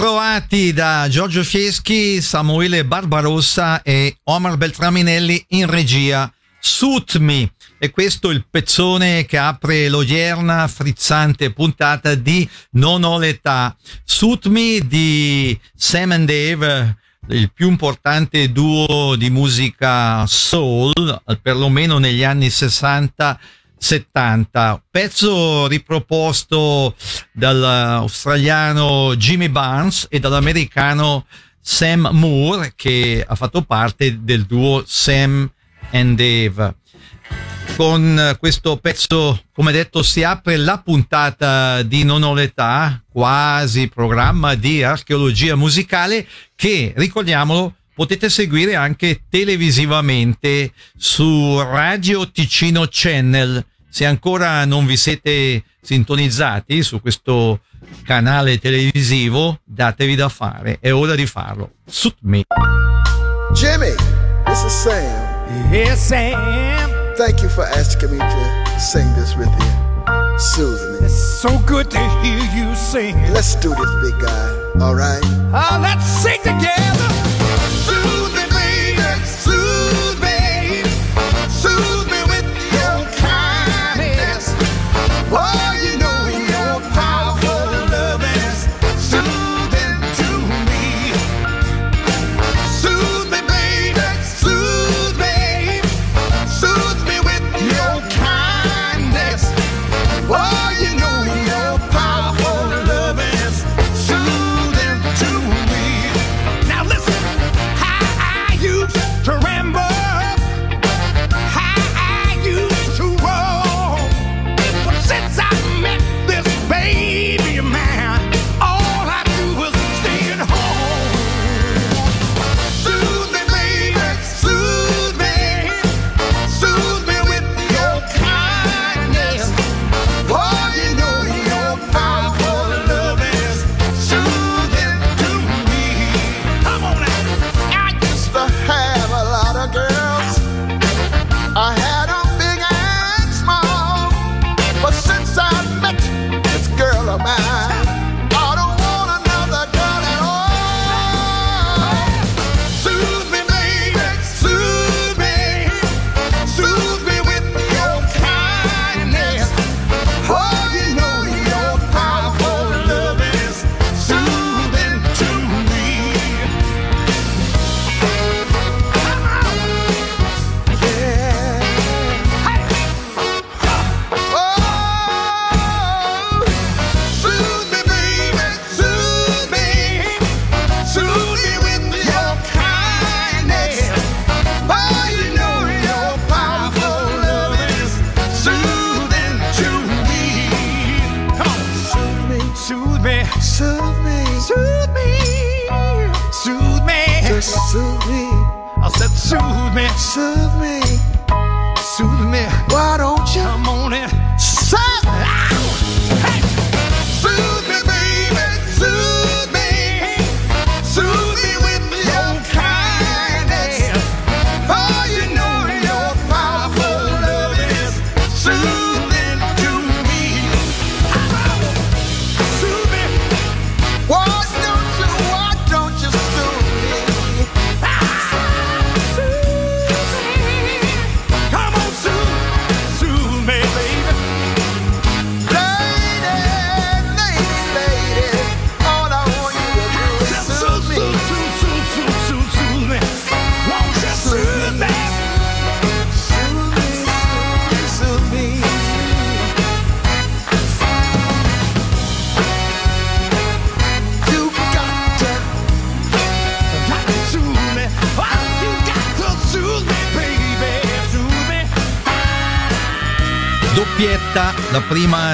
Ben ritrovati da Giorgio Fieschi, Samuele Barbarossa e Omar Beltraminelli in regia. Suit Me. E questo è il pezzone che apre l'odierna frizzante puntata di Non ho l'età. Suit Me di Sam and Dave, il più importante duo di musica soul, perlomeno negli anni 60 70, pezzo riproposto dall'australiano Jimmy Barnes e dall'americano Sam Moore che ha fatto parte del duo Sam and Dave. Con questo pezzo, come detto, si apre la puntata di Non ho l'età, quasi programma di archeologia musicale che, ricordiamolo, potete seguire anche televisivamente su Radio Ticino Channel. Se ancora non vi siete sintonizzati su questo canale televisivo, datevi da fare, è ora di farlo. Suit me. Jimmy, this is Sam. Yes, Sam. Thank you for asking me to sing this with you. Soothe me. It's so good to hear you sing. Let's do this, big guy. All right? Oh, let's sing together.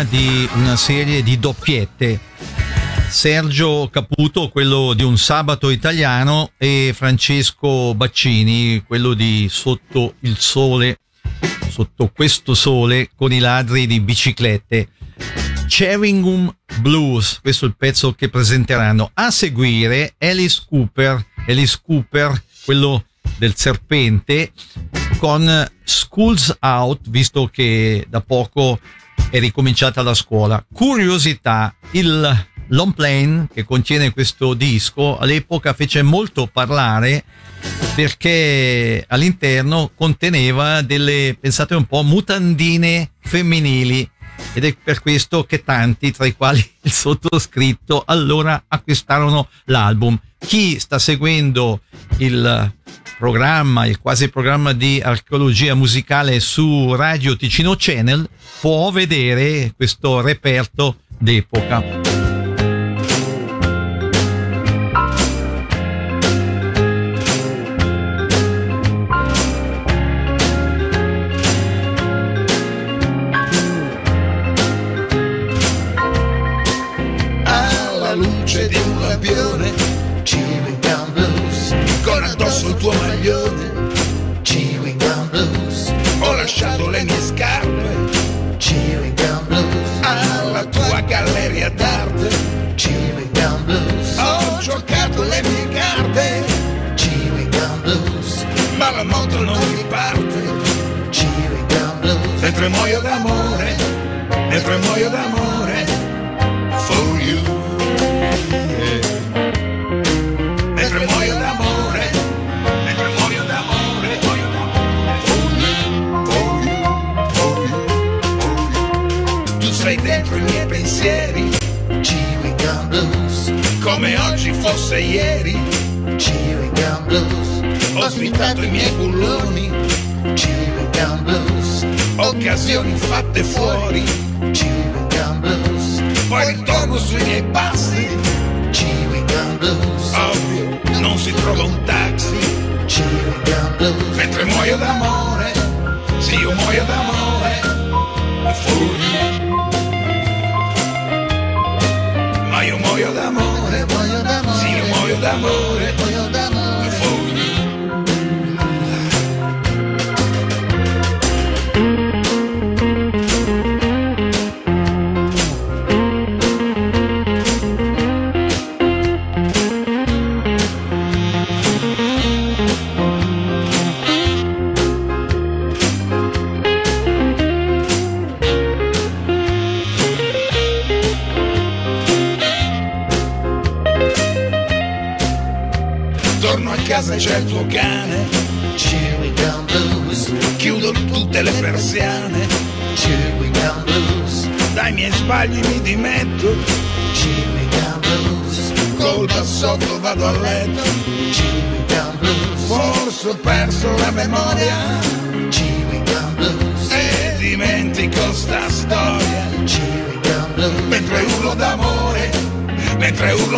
Di una serie di doppiette. Sergio Caputo, quello di Un sabato italiano, e Francesco Baccini, quello di Sotto il sole, sotto questo sole, con i ladri di biciclette. Cherringham Blues, questo è il pezzo che presenteranno. A seguire Alice Cooper, Alice Cooper, quello del serpente, con Schools Out, visto che da poco è ricominciata la scuola. Curiosità, il long plane che contiene questo disco all'epoca fece molto parlare perché all'interno conteneva delle, pensate un po', mutandine femminili ed è per questo che tanti, tra i quali il sottoscritto, allora acquistarono l'album. Chi sta seguendo il programma, il quasi programma di archeologia musicale su Radio Ticino Channel, può vedere questo reperto d'epoca. Mentre muoio d'amore mentre muoio d'amore for you. Mentre muoio d'amore mentre muoio d'amore for you for you for you tu sei dentro i miei pensieri chewing gum blues, come oggi fosse ieri chewing gum blues, ho svitato i miei bulloni chewing gum blues, occasioni fatte fuori. Chewing gum blues, poi ritorno sui miei passi. Chewing gum blues, ovvio non si trova un taxi. Chewing gum blues, mentre muoio d'amore sì io muoio d'amore. You ma io muoio d'amore muoio d'amore, sì io muoio d'amore. muoio d'amore,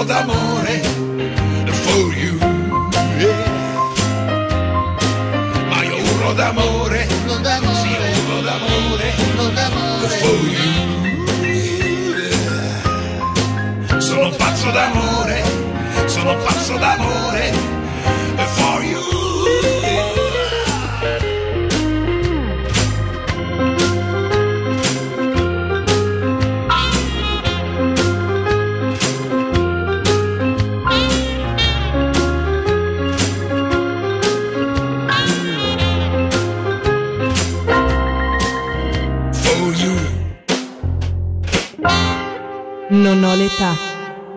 d'amore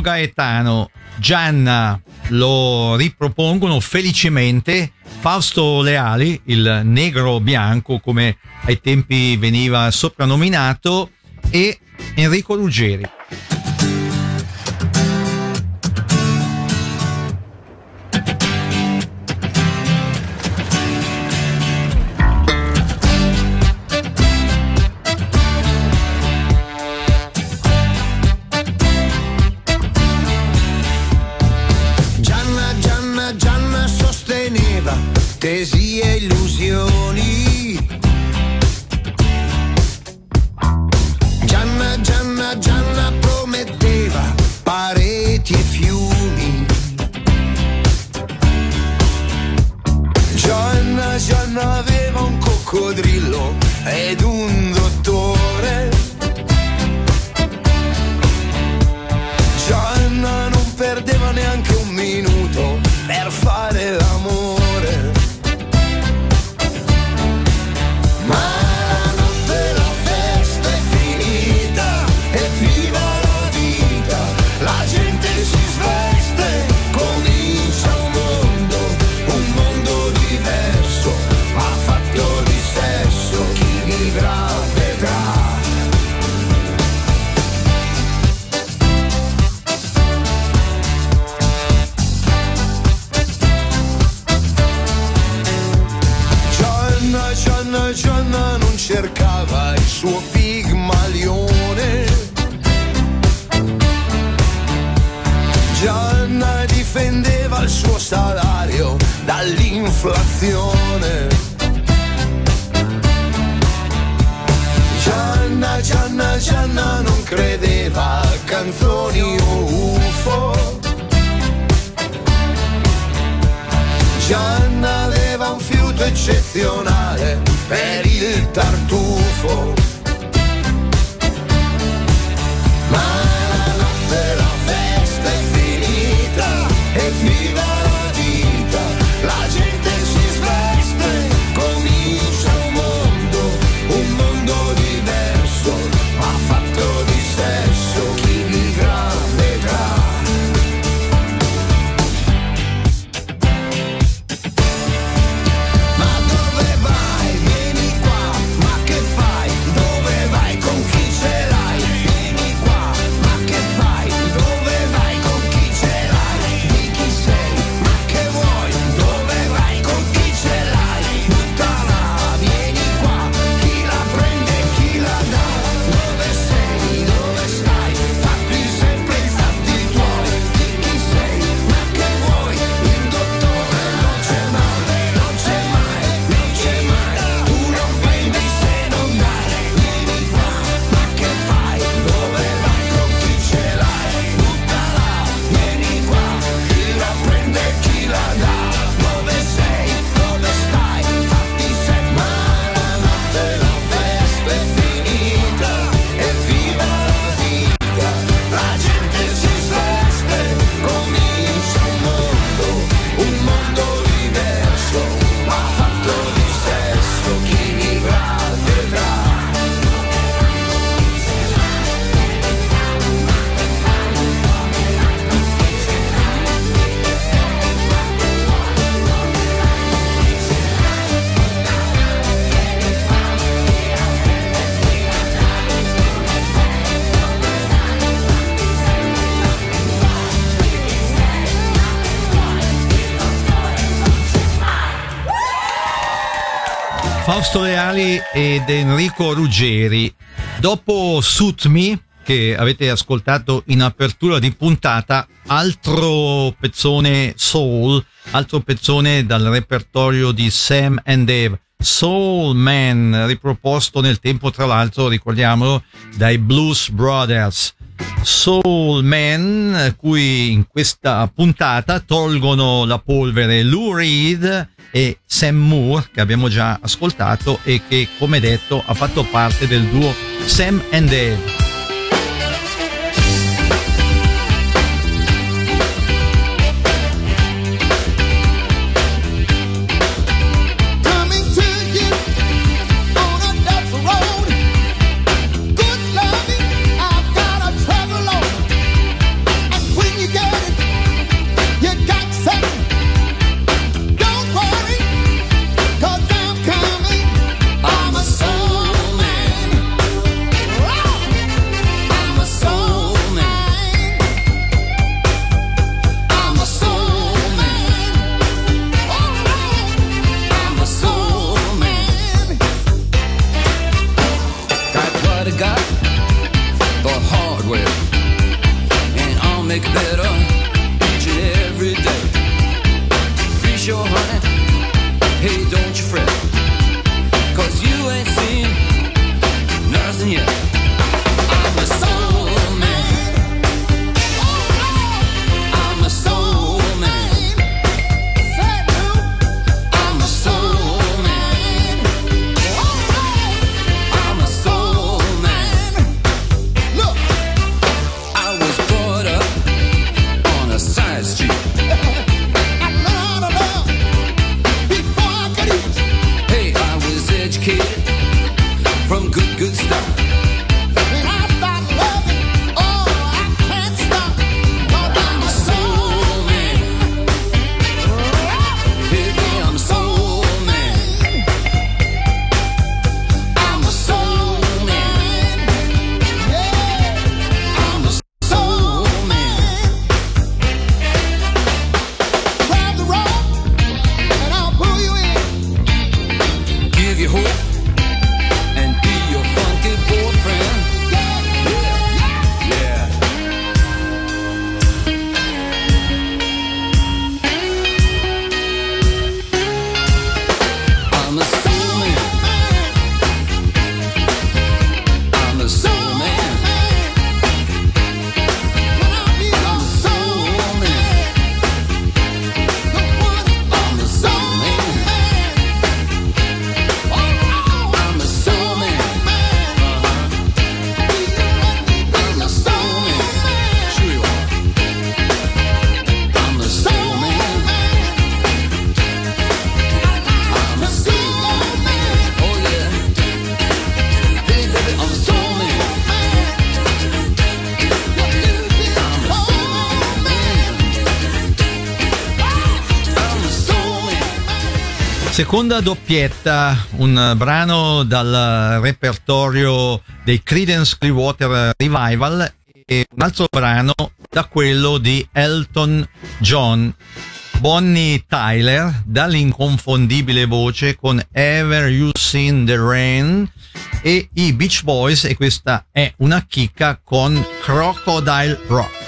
Gaetano Gianna lo ripropongono felicemente. Fausto Leali, il negro bianco, come ai tempi veniva soprannominato, e Enrico Ruggeri. Reali ed Enrico Ruggeri. Dopo Suit Me, che avete ascoltato in apertura di puntata, altro pezzone soul, altro pezzone dal repertorio di Sam and Dave. Soul Man, riproposto nel tempo, tra l'altro, ricordiamolo, dai Blues Brothers. Soul Man, cui in questa puntata tolgono la polvere Lou Reed e Sam Moore, che abbiamo già ascoltato e che, come detto, ha fatto parte del duo Sam and Dave. seconda doppietta, un brano dal repertorio dei Credence Clearwater Revival e un altro brano da quello di Elton John. Bonnie Tyler dall'inconfondibile voce con Ever You Seen the Rain e i Beach Boys e questa è una chicca con Crocodile Rock.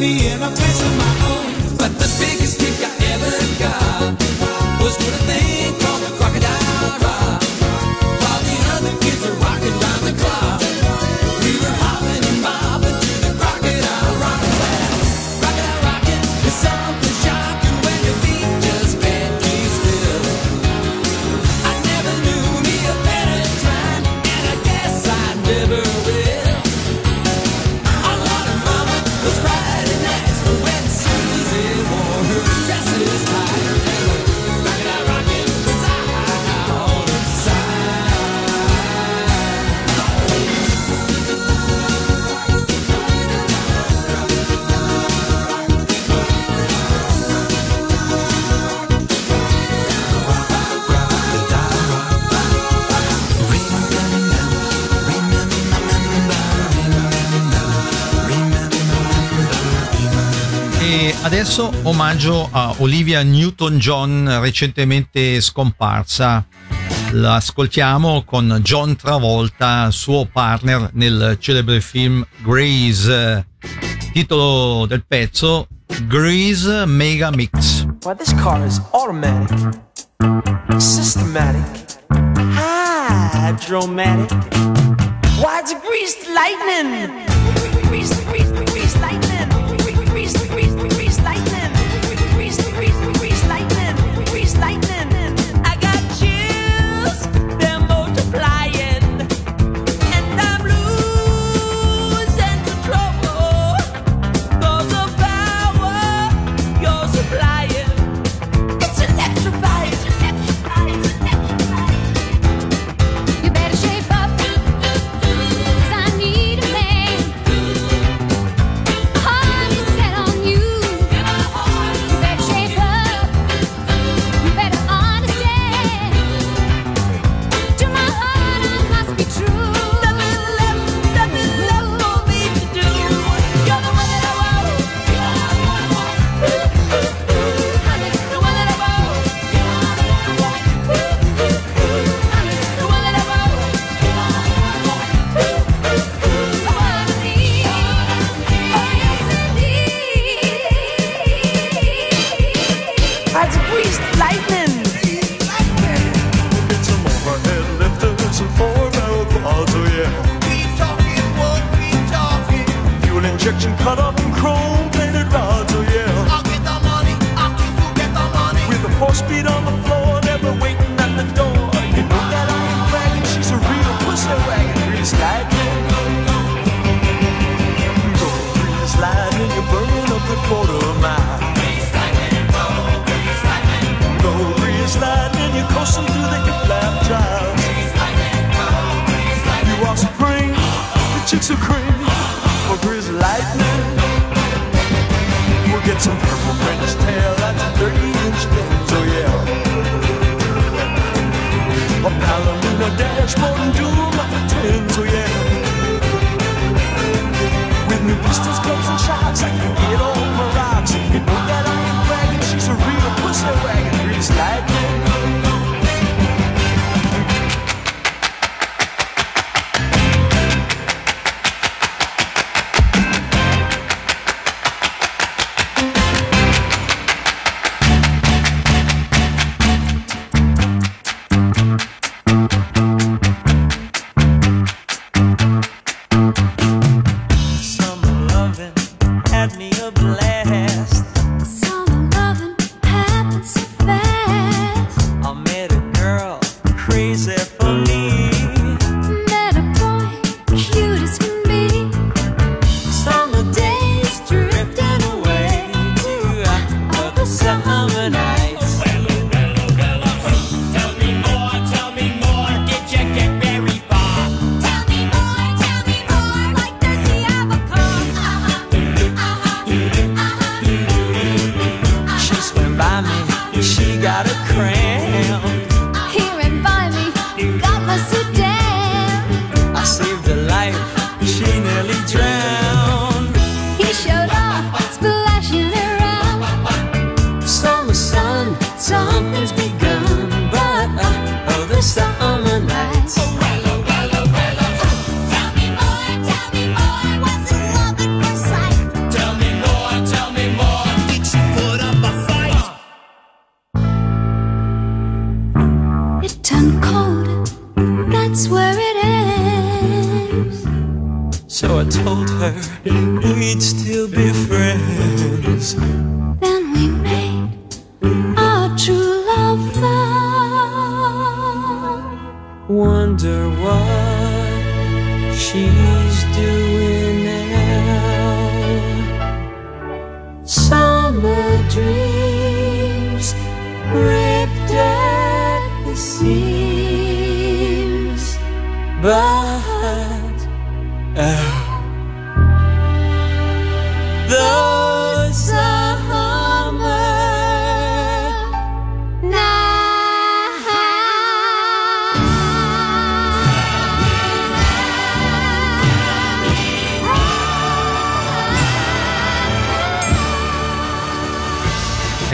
body in a place of mind. omaggio a Olivia Newton-John recentemente scomparsa. L'ascoltiamo con John Travolta, suo partner nel celebre film Grease. Titolo del pezzo Grease Mega Mix. Well, this car is automatic, systematic, hydromatic. Why it's greased lightning? Grease, grease, grease, grease lightning.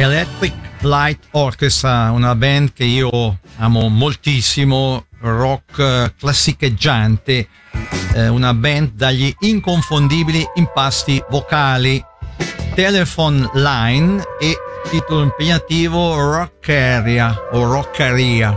Electric Light Orchestra, una band che io amo moltissimo, rock eh, classicheggiante, eh, una band dagli inconfondibili impasti vocali, Telephone Line e titolo impegnativo Rockeria o Rockeria.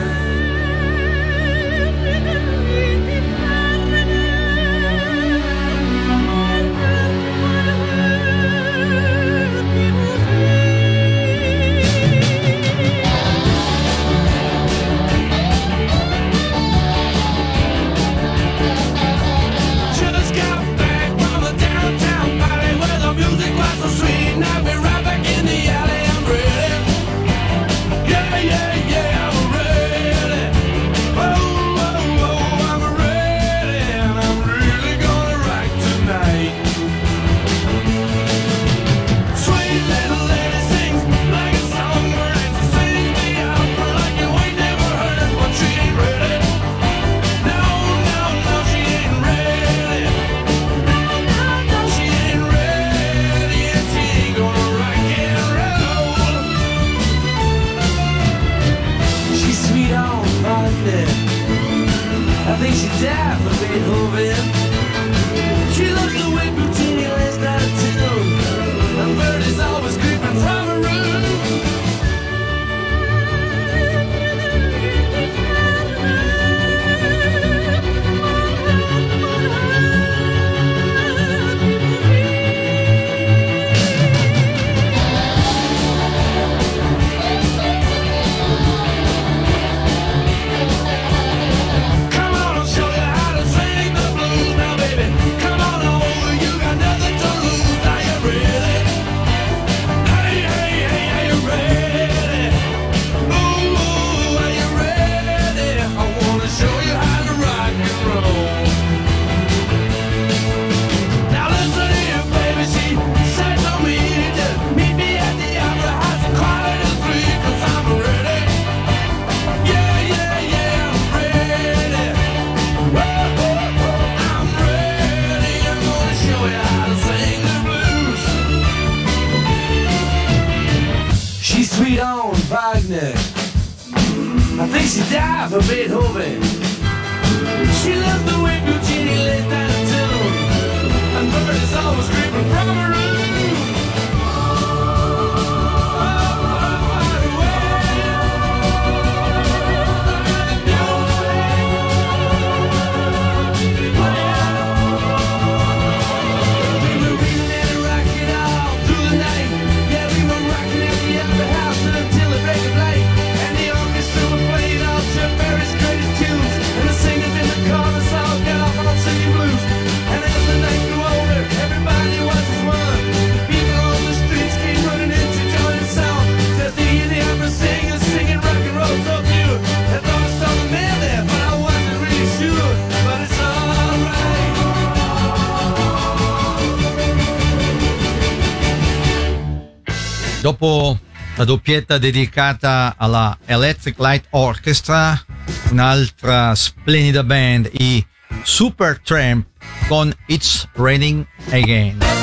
Dopo la doppietta dedicata alla Electric Light Orchestra, un'altra splendida band, i Super Tramp con It's Raining Again.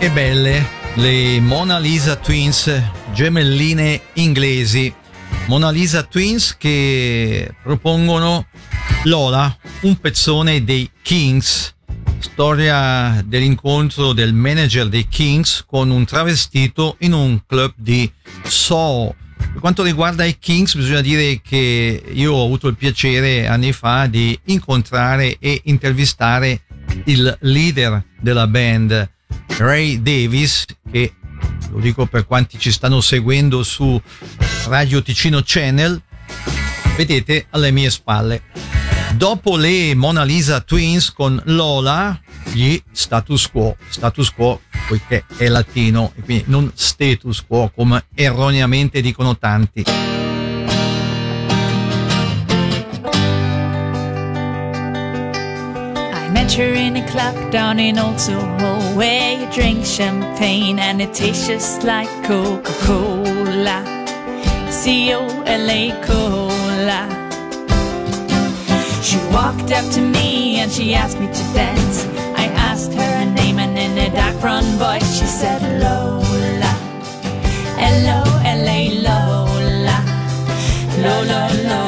E belle le Mona Lisa Twins, gemelline inglesi. Mona Lisa Twins che propongono Lola, un pezzone dei Kings. Storia dell'incontro del manager dei Kings con un travestito in un club di Soho. Per quanto riguarda i Kings, bisogna dire che io ho avuto il piacere anni fa di incontrare e intervistare il leader della band, Ray Davis, che lo dico per quanti ci stanno seguendo su Radio Ticino Channel, vedete alle mie spalle. Dopo le Mona Lisa Twins con Lola, gli status quo, status quo poiché è latino e quindi non status quo come erroneamente dicono tanti. manager in a club down in Old Soho where you drink champagne and it tastes just like Coca Cola. C O L A Cola. She walked up to me and she asked me to dance. I asked her her name and in a dark brown voice she said Lola. L O L A Lola. Lola Lola.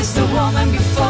kissed a woman before.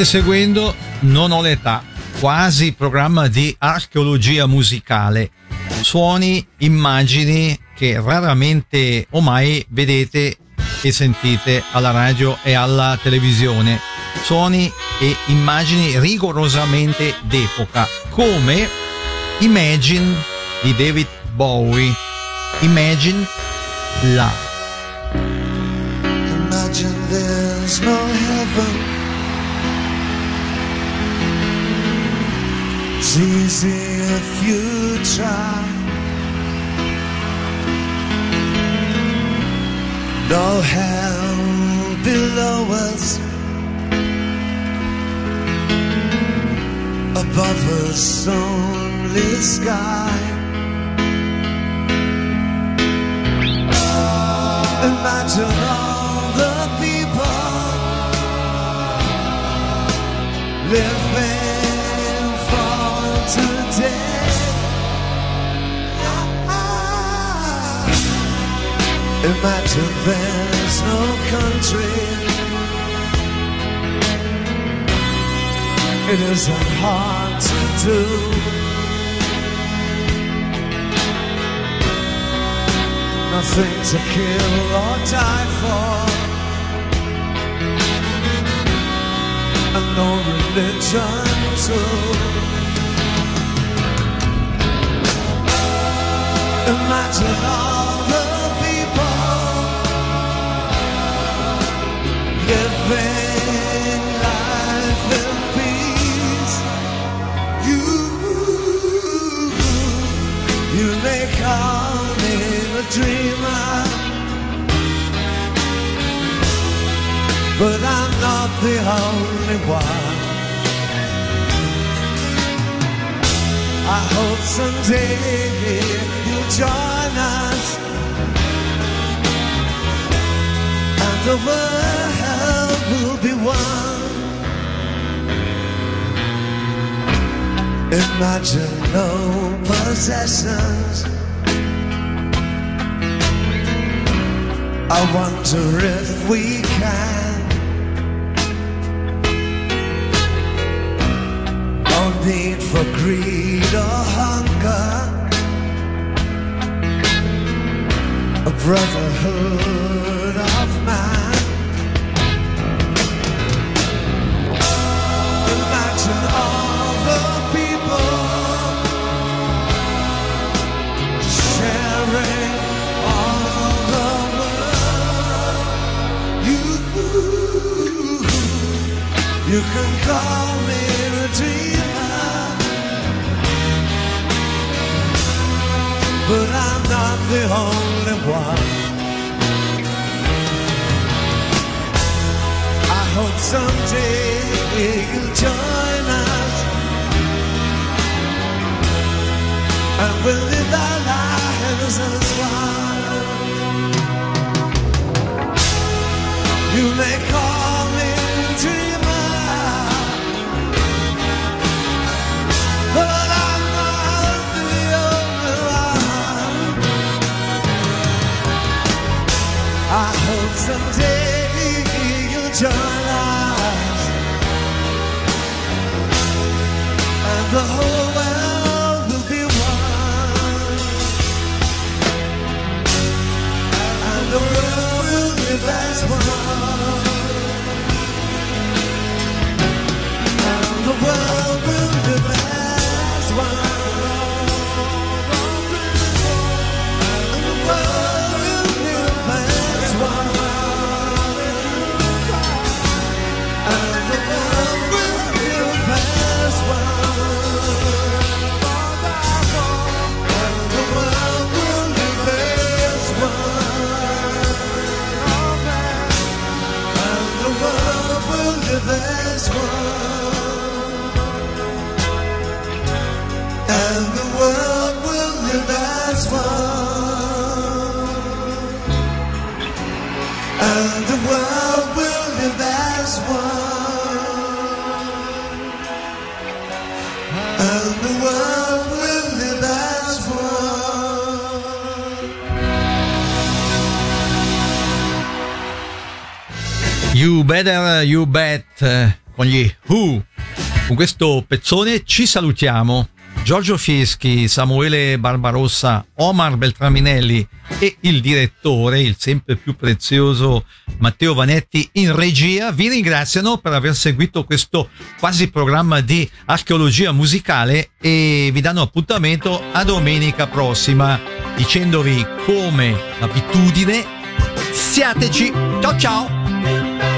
State seguendo Non ho l'età, quasi programma di archeologia musicale. Suoni, immagini che raramente o mai vedete e sentite alla radio e alla televisione. Suoni e immagini rigorosamente d'epoca, come Imagine di David Bowie. Imagine la. Imagine It's easy if you try. No hell below us. Above us only sky. Imagine all the people living. Imagine there's no country. It isn't hard to do. nothing to kill or die for, and no religion too. Imagine all the people living life in peace. You, you may call me a dreamer, but I'm not the only one. I hope someday join us, and the world will be one. Imagine no possessions. I wonder if we can. No need for greed or hunger. A brotherhood of man. Imagine all the people sharing all the world. You, you can call me a dreamer, the only one. I hope someday you'll join us, and we'll live our lives as one. You Bet eh, con gli Who. Con questo pezzone ci salutiamo. Giorgio Fieschi, Samuele Barbarossa, Omar Beltraminelli e il direttore, il sempre più prezioso Matteo Vanetti in regia vi ringraziano per aver seguito questo quasi programma di archeologia musicale e vi danno appuntamento a domenica prossima dicendovi come l'abitudine siateci ciao ciao